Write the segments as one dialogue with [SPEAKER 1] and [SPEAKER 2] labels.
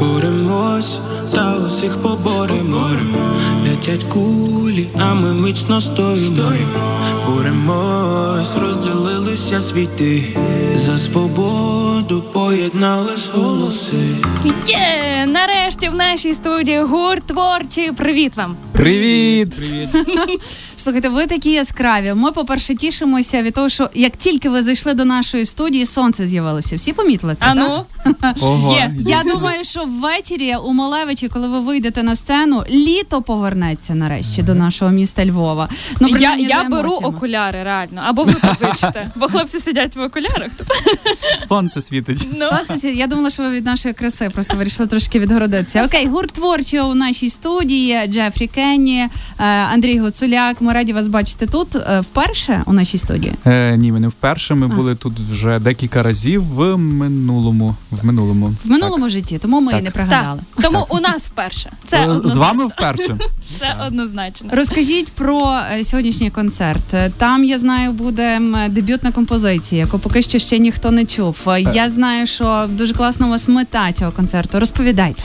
[SPEAKER 1] Боремось та усіх поборемо. Летять кулі, а ми міцно стоїмо. Боремось, розділилися світи. За свободу поєднались голоси.
[SPEAKER 2] Є! Нарешті в нашій студії гурт творчий. Привіт вам!
[SPEAKER 3] Привіт!
[SPEAKER 1] Привіт.
[SPEAKER 4] Слухайте, ви такі яскраві. Ми, по-перше, тішимося від того, що як тільки ви зайшли до нашої студії, сонце з'явилося. Всі помітили це?
[SPEAKER 2] А
[SPEAKER 4] так?
[SPEAKER 2] ну,
[SPEAKER 3] Ого.
[SPEAKER 2] Є.
[SPEAKER 4] Я думаю, що ввечері у Малевичі, коли ви вийдете на сцену, літо повернеться нарешті до нашого міста Львова. Ну,
[SPEAKER 2] я,
[SPEAKER 4] принаймні,
[SPEAKER 2] я
[SPEAKER 4] за
[SPEAKER 2] беру
[SPEAKER 4] емоціями.
[SPEAKER 2] окуляри, реально. Або ви позичите, бо хлопці сидять в окулярах. Тут.
[SPEAKER 3] Сонце світить.
[SPEAKER 2] Ну,
[SPEAKER 4] Сонце світ- Я думала, що ви від нашої краси просто вирішили трошки відгородитися. Окей, гурт творчий у нашій студії. Джефрі Кенні, е, Андрій Гуцуляк. Ми раді вас бачити тут е, вперше у нашій студії.
[SPEAKER 3] Е, ні, ми не вперше. Ми
[SPEAKER 4] А.
[SPEAKER 3] були тут вже декілька разів в минулому. В минулому.
[SPEAKER 4] В минулому житті, тому ми
[SPEAKER 3] Так.
[SPEAKER 4] і не
[SPEAKER 2] так.
[SPEAKER 4] пригадали.
[SPEAKER 2] Тому у нас вперше. Це
[SPEAKER 3] Е, З вами вперше.
[SPEAKER 2] Це однозначно.
[SPEAKER 4] Розкажіть про е, сьогоднішній концерт. Там я знаю, буде дебютна композиція, яку поки що ще ніхто не чув. Е, Я знаю, що дуже класна у вас мета цього концерту. Розповідайте.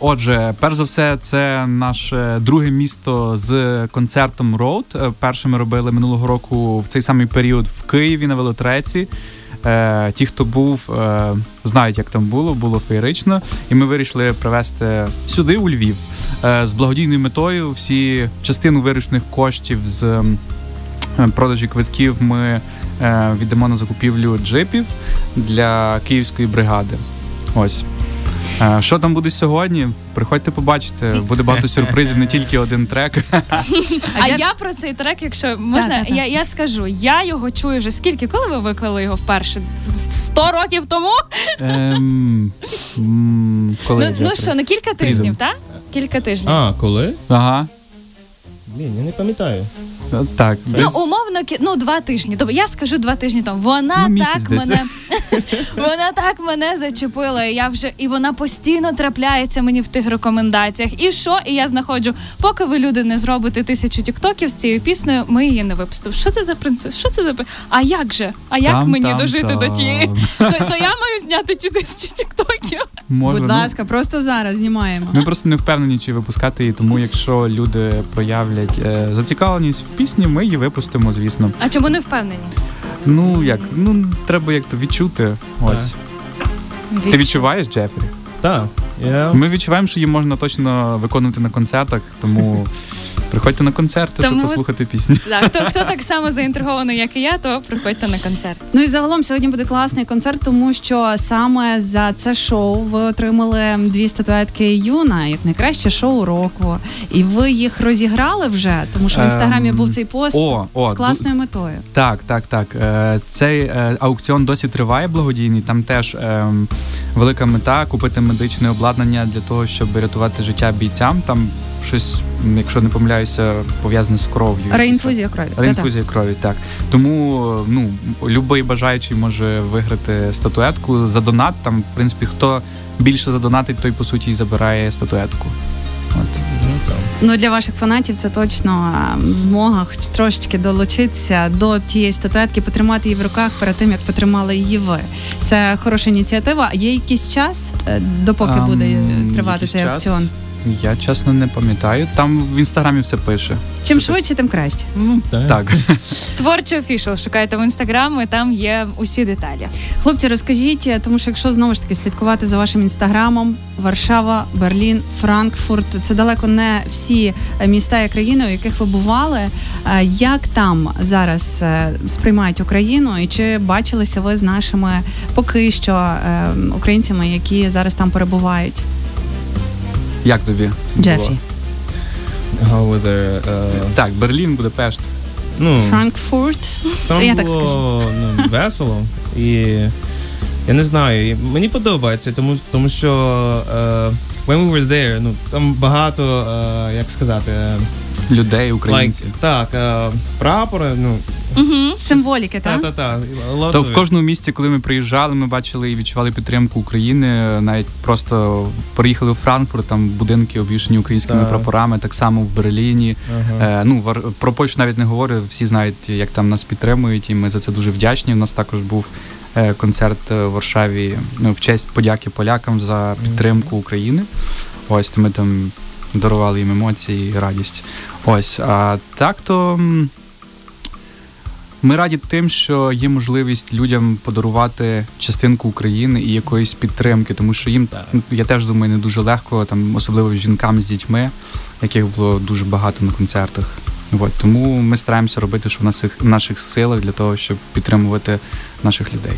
[SPEAKER 3] Отже, перш за все, це наше друге місто з концертом Road. Е, Перше ми робили минулого року в цей самий період в Києві на велотреці. Е, ті, хто був, е, знають, як там було, було феєрично. І ми вирішили привезти сюди, у Львів, е, з благодійною метою. Всі частину виручених коштів з е, продажі квитків ми е, віддамо на закупівлю джипів для київської бригади. Ось. Е, Що там буде сьогодні? Приходьте побачите. Буде багато сюрпризів, не тільки один трек.
[SPEAKER 2] А
[SPEAKER 4] я-
[SPEAKER 2] про цей трек, якщо можна, я, я скажу, я його чую вже скільки, коли ви виклали його вперше? Сто років тому?
[SPEAKER 3] Ем, коли
[SPEAKER 2] ну, ну що, ну кілька тижнів, так? Кілька тижнів.
[SPEAKER 5] А, коли?
[SPEAKER 3] Ага.
[SPEAKER 5] Блін, я не пам'ятаю.
[SPEAKER 3] Так,
[SPEAKER 2] Ну,
[SPEAKER 3] десь-
[SPEAKER 2] умовно, кі- ну два тижні. Тобто я скажу два тижні тому. Вона
[SPEAKER 3] Ну,
[SPEAKER 2] так
[SPEAKER 3] десь.
[SPEAKER 2] мене вона так мене зачепила. І я вже і вона постійно трапляється мені в тих рекомендаціях. І що? І я знаходжу, поки ви люди не зробите тисячу тіктоків з цією піснею, ми її не випустимо. Що це за принцес? Що це за А як же? А як
[SPEAKER 3] Там,
[SPEAKER 2] мені
[SPEAKER 3] там,
[SPEAKER 2] дожити до
[SPEAKER 3] там.
[SPEAKER 2] тієї? То, то я маю зняти ті тисячу тіктоків.
[SPEAKER 3] Може,
[SPEAKER 4] Будь
[SPEAKER 3] ну,
[SPEAKER 4] ласка, просто зараз знімаємо.
[SPEAKER 3] Ми просто не впевнені, чи випускати її, тому якщо люди проявлять е, зацікавленість в пісні, ми її випустимо, звісно.
[SPEAKER 2] А чому не впевнені?
[SPEAKER 3] Ну як, ну треба як то відчути. Ось. Ти відчуваєш, Джефрі?
[SPEAKER 5] Так. Yeah.
[SPEAKER 3] Ми відчуваємо, що її можна точно виконувати на концертах, тому приходьте на концерти,
[SPEAKER 2] Тому-
[SPEAKER 3] щоб послухати пісні.
[SPEAKER 2] Так, хто, хто так само заінтригований, як і я, то приходьте на концерт.
[SPEAKER 4] Ну і загалом сьогодні буде класний концерт, тому що саме за це шоу ви отримали дві статуетки Юна як найкраще шоу року. І ви їх розіграли вже, тому що в інстаграмі
[SPEAKER 3] Ем,
[SPEAKER 4] був цей пост
[SPEAKER 3] о, о,
[SPEAKER 4] з класною метою.
[SPEAKER 3] Так, так, так. Е, Цей е, аукціон досі триває благодійний. Там теж ем, велика мета купити медичне обладнання для того, щоб рятувати життя бійцям. Там щось, якщо не помиляюся, пов'язане з кров'ю.
[SPEAKER 4] Реінфузія крові. Та-та.
[SPEAKER 3] Крові, так. Тому ну, будь-який бажаючий може виграти статуетку за донат. Там, в принципі, хто більше задонатить, той по суті і забирає статуетку. От.
[SPEAKER 5] Ну.
[SPEAKER 4] Ну для ваших фанатів це точно змога хоч трошечки долучитися до тієї статуетки, потримати її в руках перед тим, як потримали її ви. Це хороша ініціатива. Є якийсь час, е, допоки
[SPEAKER 3] Ам,
[SPEAKER 4] буде тривати цей
[SPEAKER 3] час?
[SPEAKER 4] аукціон?
[SPEAKER 3] Я чесно не пам'ятаю. Там в інстаграмі все пише.
[SPEAKER 4] Чим
[SPEAKER 3] Все
[SPEAKER 4] швидше, тим краще.
[SPEAKER 3] Ну,
[SPEAKER 5] Так.
[SPEAKER 3] так.
[SPEAKER 2] Творчий офішал шукайте в інстаграм, і там є усі деталі.
[SPEAKER 4] Хлопці, розкажіть, е, тому що якщо знову ж таки слідкувати за вашим інстаграмом, Варшава, Берлін, Франкфурт це далеко не всі е, міста і країни, у яких ви бували. Е, Як там зараз сприймають Україну, і чи бачилися ви з нашими поки що українцями, які зараз там перебувають?
[SPEAKER 3] Як тобі?
[SPEAKER 4] Джефрі,
[SPEAKER 5] How were there, е,
[SPEAKER 3] Так, Берлін, Будапешт.
[SPEAKER 5] ну,
[SPEAKER 4] Франкфурт.
[SPEAKER 5] там
[SPEAKER 4] я так
[SPEAKER 5] скажу. ну, весело. І я не знаю, мені подобається, тому, тому що е, when we were there, ну, там багато, е, як сказати,
[SPEAKER 3] Людей,
[SPEAKER 5] like,
[SPEAKER 3] українців.
[SPEAKER 5] так, е, прапори, ну,
[SPEAKER 2] Угу.
[SPEAKER 4] Символіки, так?
[SPEAKER 5] та-та-та. lot
[SPEAKER 3] То в кожному місці, коли ми приїжджали, ми бачили і відчували підтримку України. Навіть просто приїхали у Франкфурт, там будинки обвішані українськими
[SPEAKER 5] Так.
[SPEAKER 3] прапорами, так само в Берліні.
[SPEAKER 5] Ага.
[SPEAKER 3] Е, ну про Польщу навіть не говорю. Всі знають, як там нас підтримують, і ми за це дуже вдячні. У нас також був концерт в Варшаві ну, в честь подяки полякам за підтримку України. Ось то ми там дарували їм емоції і радість. Ось, а так то. Ми раді тим, що є можливість людям подарувати частинку України і якоїсь підтримки, тому що їм ну, я теж думаю, не дуже легко, там особливо жінкам з дітьми, яких було дуже багато на концертах. От, тому ми стараємося робити, що в наших, в наших силах для того, щоб підтримувати наших людей.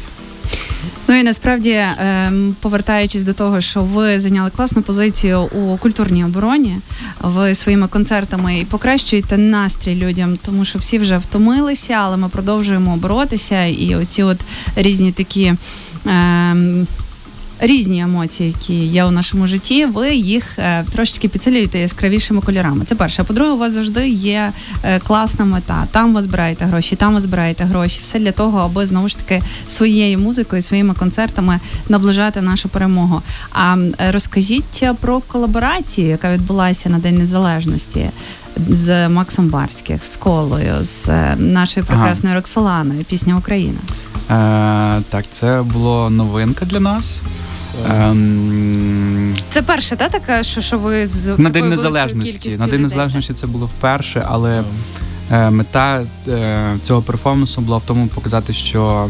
[SPEAKER 4] Ну і насправді, ем, повертаючись до того, що ви зайняли класну позицію у культурній обороні, ви своїми концертами і покращуєте настрій людям, тому що всі вже втомилися, але ми продовжуємо боротися. І оці от різні такі. Ем, Різні емоції, які є у нашому житті, ви їх е, трошечки підсилюєте яскравішими кольорами. Це перше. А по-друге, у вас завжди є е, класна мета. Там ви збираєте гроші, там ви збираєте гроші. Все для того, аби знову ж таки своєю музикою, своїми концертами наближати нашу перемогу. А розкажіть про колаборацію, яка відбулася на День Незалежності. З Максом Барських, з Колою, з е, нашою
[SPEAKER 3] Ага.
[SPEAKER 4] прекрасною Роксоланою, пісня Україна.
[SPEAKER 3] Е, так, це було новинка для нас. Ем,
[SPEAKER 2] Це перше, та таке, що, що ви з
[SPEAKER 3] на День Незалежності. На День Незалежності це було вперше, але е, мета е, цього перформансу була в тому показати, що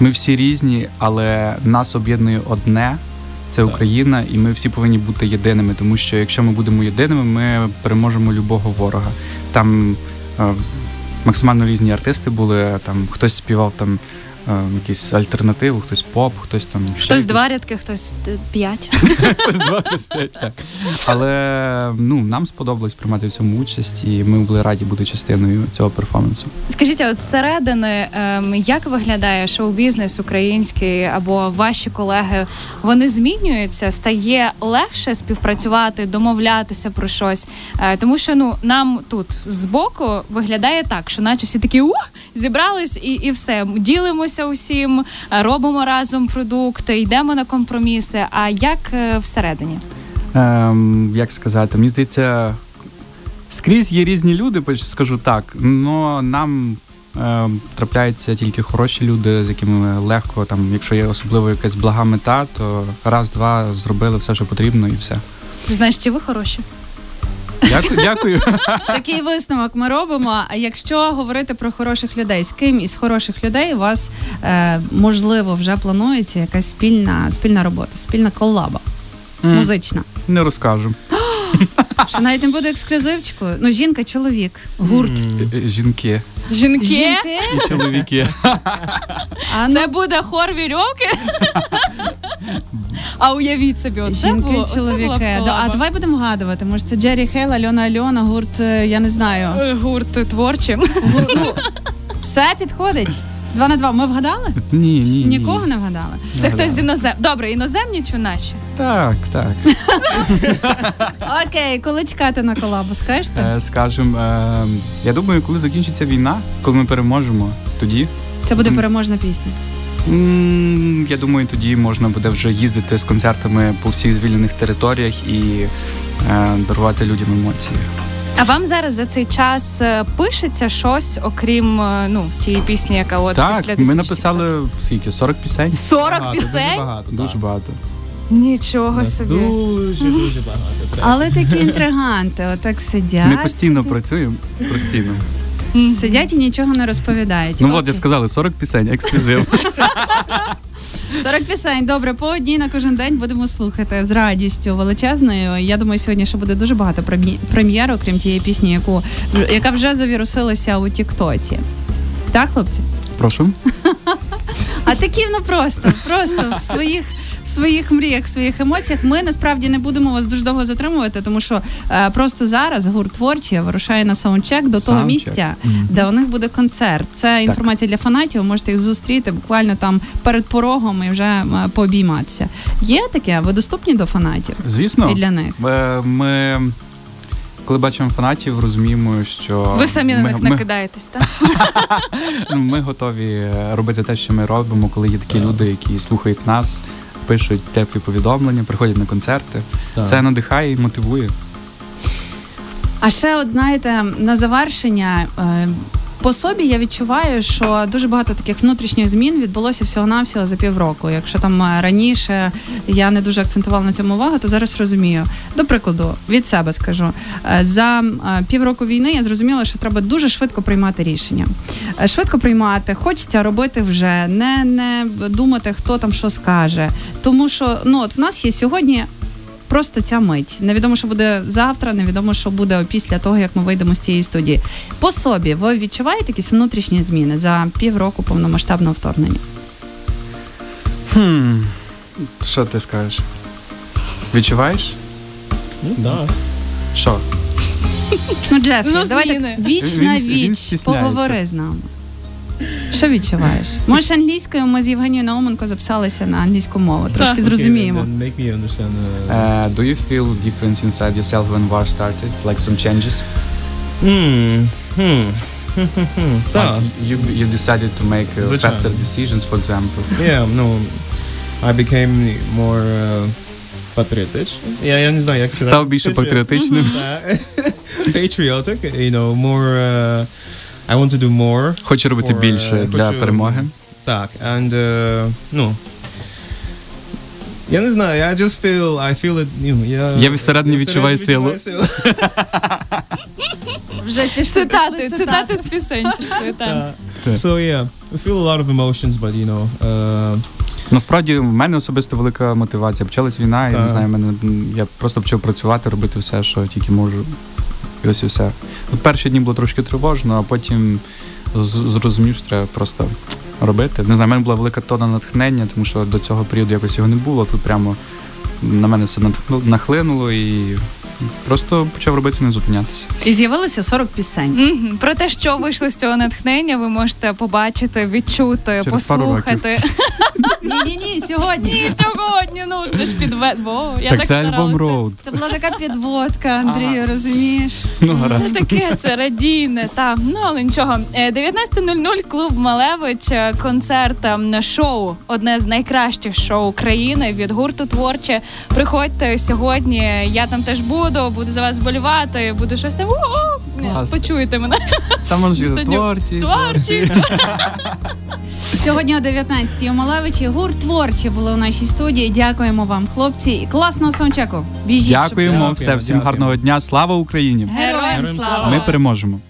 [SPEAKER 3] ми всі різні, але нас об'єднує одне. Це Україна, і ми всі повинні бути єдиними, тому що якщо ми будемо єдиними, ми переможемо любого ворога. Там е, максимально різні артисти були. Там хтось співав там якісь альтернативу, хтось поп, хтось там ще
[SPEAKER 2] Хтось
[SPEAKER 3] якісь-
[SPEAKER 2] два рядки, хтось е, п'ять.
[SPEAKER 3] Хтось два, хтось п'ять, так. Але ну, нам сподобалось приймати в цьому участь, і ми були раді бути частиною цього перформансу.
[SPEAKER 2] Скажіть, а от зсередини, ем, як виглядає шоу-бізнес український або ваші колеги? Вони змінюються, стає легше співпрацювати, домовлятися про щось. Е, тому що ну нам тут збоку виглядає так, що наче всі такі ух, зібрались і, і все. Ділимося усім, е, робимо разом продукт, йдемо на компроміси. А як е, всередині?
[SPEAKER 3] Ем, як сказати, мені здається, скрізь є різні люди, скажу так. але нам ем, трапляються тільки хороші люди, з якими легко, там, якщо є особливо якась блага мета, то раз-два зробили все, що потрібно, і все.
[SPEAKER 2] Значить, і ви хороші.
[SPEAKER 3] Дякую, дякую.
[SPEAKER 4] Такий висновок ми робимо. А якщо говорити про хороших людей, з ким із хороших людей у вас е, можливо вже планується якась спільна спільна робота, спільна колаба
[SPEAKER 3] М,
[SPEAKER 4] музична.
[SPEAKER 3] Не розкажу.
[SPEAKER 4] Що навіть не буде ексклюзивчику. Ну, жінка, чоловік, гурт.
[SPEAKER 3] Е, е, Жінки
[SPEAKER 2] Жінки,
[SPEAKER 3] і чоловіки.
[SPEAKER 4] А ну,
[SPEAKER 2] це буде хор Верьовки. А уявіть собі, оце
[SPEAKER 4] жінки,
[SPEAKER 2] було, оце
[SPEAKER 4] чоловіки.
[SPEAKER 2] Колаба.
[SPEAKER 4] а давай будемо вгадувати. Може, це Джері Хейл, Альона Альона, гурт, е, я не знаю.
[SPEAKER 2] Е, гурт TVORCHI.
[SPEAKER 4] Все підходить. Два на два. Ми вгадали?
[SPEAKER 3] Ні, ні. ні.
[SPEAKER 4] Нікого не вгадали.
[SPEAKER 2] Це хтось з інозем. Добре, іноземні чи наші?
[SPEAKER 3] Так, так.
[SPEAKER 4] Окей, коли чекати на колабу, скажете?
[SPEAKER 3] Е, Скажем, е, я думаю, коли закінчиться війна, коли ми переможемо, тоді.
[SPEAKER 4] Це буде переможна пісня.
[SPEAKER 3] Я думаю, тоді можна буде вже їздити з концертами по всіх звільнених територіях і е, дарувати людям емоції.
[SPEAKER 2] А вам зараз за цей час е, пишеться щось, окрім е, ну тієї пісні, яка от
[SPEAKER 3] так,
[SPEAKER 2] після
[SPEAKER 3] ми
[SPEAKER 2] тисячі
[SPEAKER 3] написали скільки? 40 пісень?
[SPEAKER 2] 40
[SPEAKER 5] Багато, Дуже
[SPEAKER 2] пісень.
[SPEAKER 5] багато.
[SPEAKER 3] Дуже
[SPEAKER 5] так.
[SPEAKER 3] багато.
[SPEAKER 2] Нічого
[SPEAKER 5] Нас
[SPEAKER 2] собі.
[SPEAKER 5] Дуже дуже багато. треба.
[SPEAKER 4] Але такі інтриганти, отак сидять.
[SPEAKER 3] Ми постійно працюємо. Постійно.
[SPEAKER 2] Мгм.
[SPEAKER 4] Сидять і нічого не розповідають.
[SPEAKER 3] Ну от я сказали, 40 пісень, ексклюзив.
[SPEAKER 4] 40 пісень. Добре, по одній на кожен день будемо слухати з радістю величезною. Я думаю, сьогодні ще буде дуже багато прем'є- прем'єр, окрім тієї пісні, яку яка вже завірусилася у Тіктоці. Так, хлопці?
[SPEAKER 3] Прошу.
[SPEAKER 4] А такі ну просто, просто в своїх. В своїх мріях, в своїх емоціях ми насправді не будемо вас дуже довго затримувати, тому що е, просто зараз гурт TVORCHI вирушає на саундчек до того
[SPEAKER 3] Саундчек.
[SPEAKER 4] місця, де у них буде концерт. Це інформація для фанатів. Ви можете їх зустріти буквально там перед порогом і вже е, пообійматися. Є таке? Ви доступні до фанатів
[SPEAKER 3] Звісно,
[SPEAKER 4] і для них.
[SPEAKER 3] е, ми. Коли бачимо фанатів, розуміємо, що
[SPEAKER 2] Ви самі на них
[SPEAKER 3] ми,
[SPEAKER 2] накидаєтесь, так?
[SPEAKER 3] ну, ми готові е, робити те, що ми робимо, коли є такі люди, які слухають нас, пишуть теплі повідомлення, приходять на концерти.
[SPEAKER 5] Так.
[SPEAKER 3] Це надихає і мотивує.
[SPEAKER 4] А ще, от знаєте, на завершення. По собі я відчуваю, що дуже багато таких внутрішніх змін відбулося всього-навсього за півроку. Якщо там е, раніше я не дуже акцентувала на цьому увагу, то зараз розумію. До прикладу, від себе скажу. Е, За е, півроку війни я зрозуміла, що треба дуже швидко приймати рішення. Швидко приймати, хочеться робити вже, не, не думати, хто там що скаже. Тому що ну от в нас є сьогодні просто ця мить. Невідомо, що буде завтра, невідомо, що буде після того, як ми вийдемо з цієї студії. По собі ви відчуваєте якісь внутрішні зміни за півроку повномасштабного вторгнення?
[SPEAKER 3] Хм. Що ти скажеш? Відчуваєш?
[SPEAKER 5] Ну, да.
[SPEAKER 3] Що?
[SPEAKER 4] Ну, Джефрі,
[SPEAKER 2] Ну,
[SPEAKER 4] давай так віч на віч, поговори з нами. Що відчуваєш? Може, англійською ми з Євгенією Науменко записалися на англійську мову. Трошки зрозуміємо.
[SPEAKER 5] Okay, make me understand. Uh,
[SPEAKER 3] Uh, do you feel difference inside yourself when war started? Like some changes?
[SPEAKER 5] hmm. Hmm.
[SPEAKER 3] Like you, you decided to make uh, faster decisions, for example.
[SPEAKER 5] Yeah, ну, I became more uh, patriotic. Я, я не знаю, як сказати.
[SPEAKER 3] Став більше патріотичним.
[SPEAKER 5] Patriotic, you know, more, uh, I want to do more.
[SPEAKER 3] Хочу робити
[SPEAKER 5] For,
[SPEAKER 3] більше
[SPEAKER 5] е,
[SPEAKER 3] для
[SPEAKER 5] хочу-
[SPEAKER 3] перемоги.
[SPEAKER 5] Так, and, uh, ну, я не знаю, I just feel, I feel it, ну, я...
[SPEAKER 3] Я всередині відчуваю силу.
[SPEAKER 4] Вже пішли,
[SPEAKER 2] Цитати, цитати з пісень пішли. Так.
[SPEAKER 5] So yeah, we feel a lot of emotions, but you know, uh,
[SPEAKER 3] Насправді в мене особисто велика мотивація. Почалась війна, я не знаю, мене я просто почав працювати, робити все, що тільки можу. І ось і все. От перші дні було трошки тривожно, а потім зрозумів, що треба просто робити. Не знаю, в мене була велика тона натхнення, тому що до цього періоду якось його не було. Тут прямо на мене все нахлинуло і просто почав робити, не зупинятися.
[SPEAKER 4] І з'явилося 40 пісень.
[SPEAKER 2] Мгм. Про те, що вийшло з цього натхнення, ви можете побачити, відчути,
[SPEAKER 3] Через
[SPEAKER 2] послухати.
[SPEAKER 4] Ні, ні, ні, сьогодні.
[SPEAKER 2] І сьогодні, ну це ж підвед. Бо я
[SPEAKER 3] так
[SPEAKER 2] так,
[SPEAKER 3] це альбом. Road.
[SPEAKER 4] Це була така підводка, Андрію, розумієш?
[SPEAKER 3] Ну, гаразд.
[SPEAKER 2] ж таке, це радійне, та ну але нічого. Е, 19.00 клуб Малевич, е, концерт ем, шоу, одне з найкращих шоу України від гурту творче. Приходьте сьогодні. Я там теж буду, буду за вас вболівати, буду щось там. «У-у».
[SPEAKER 3] Клас.
[SPEAKER 2] Почуєте мене.
[SPEAKER 3] Там
[SPEAKER 2] Достатньо.
[SPEAKER 3] творчі.
[SPEAKER 2] Творчі.
[SPEAKER 4] Сьогодні о 19-й у Малевичі гурт творчі були у нашій студії. Дякуємо вам, хлопці, і класного сончаку. Біжіть,
[SPEAKER 3] Дякуємо,
[SPEAKER 5] щоб...
[SPEAKER 3] все, всім гарного дня. Слава Україні!
[SPEAKER 4] Героям
[SPEAKER 5] слава!
[SPEAKER 3] Ми переможемо.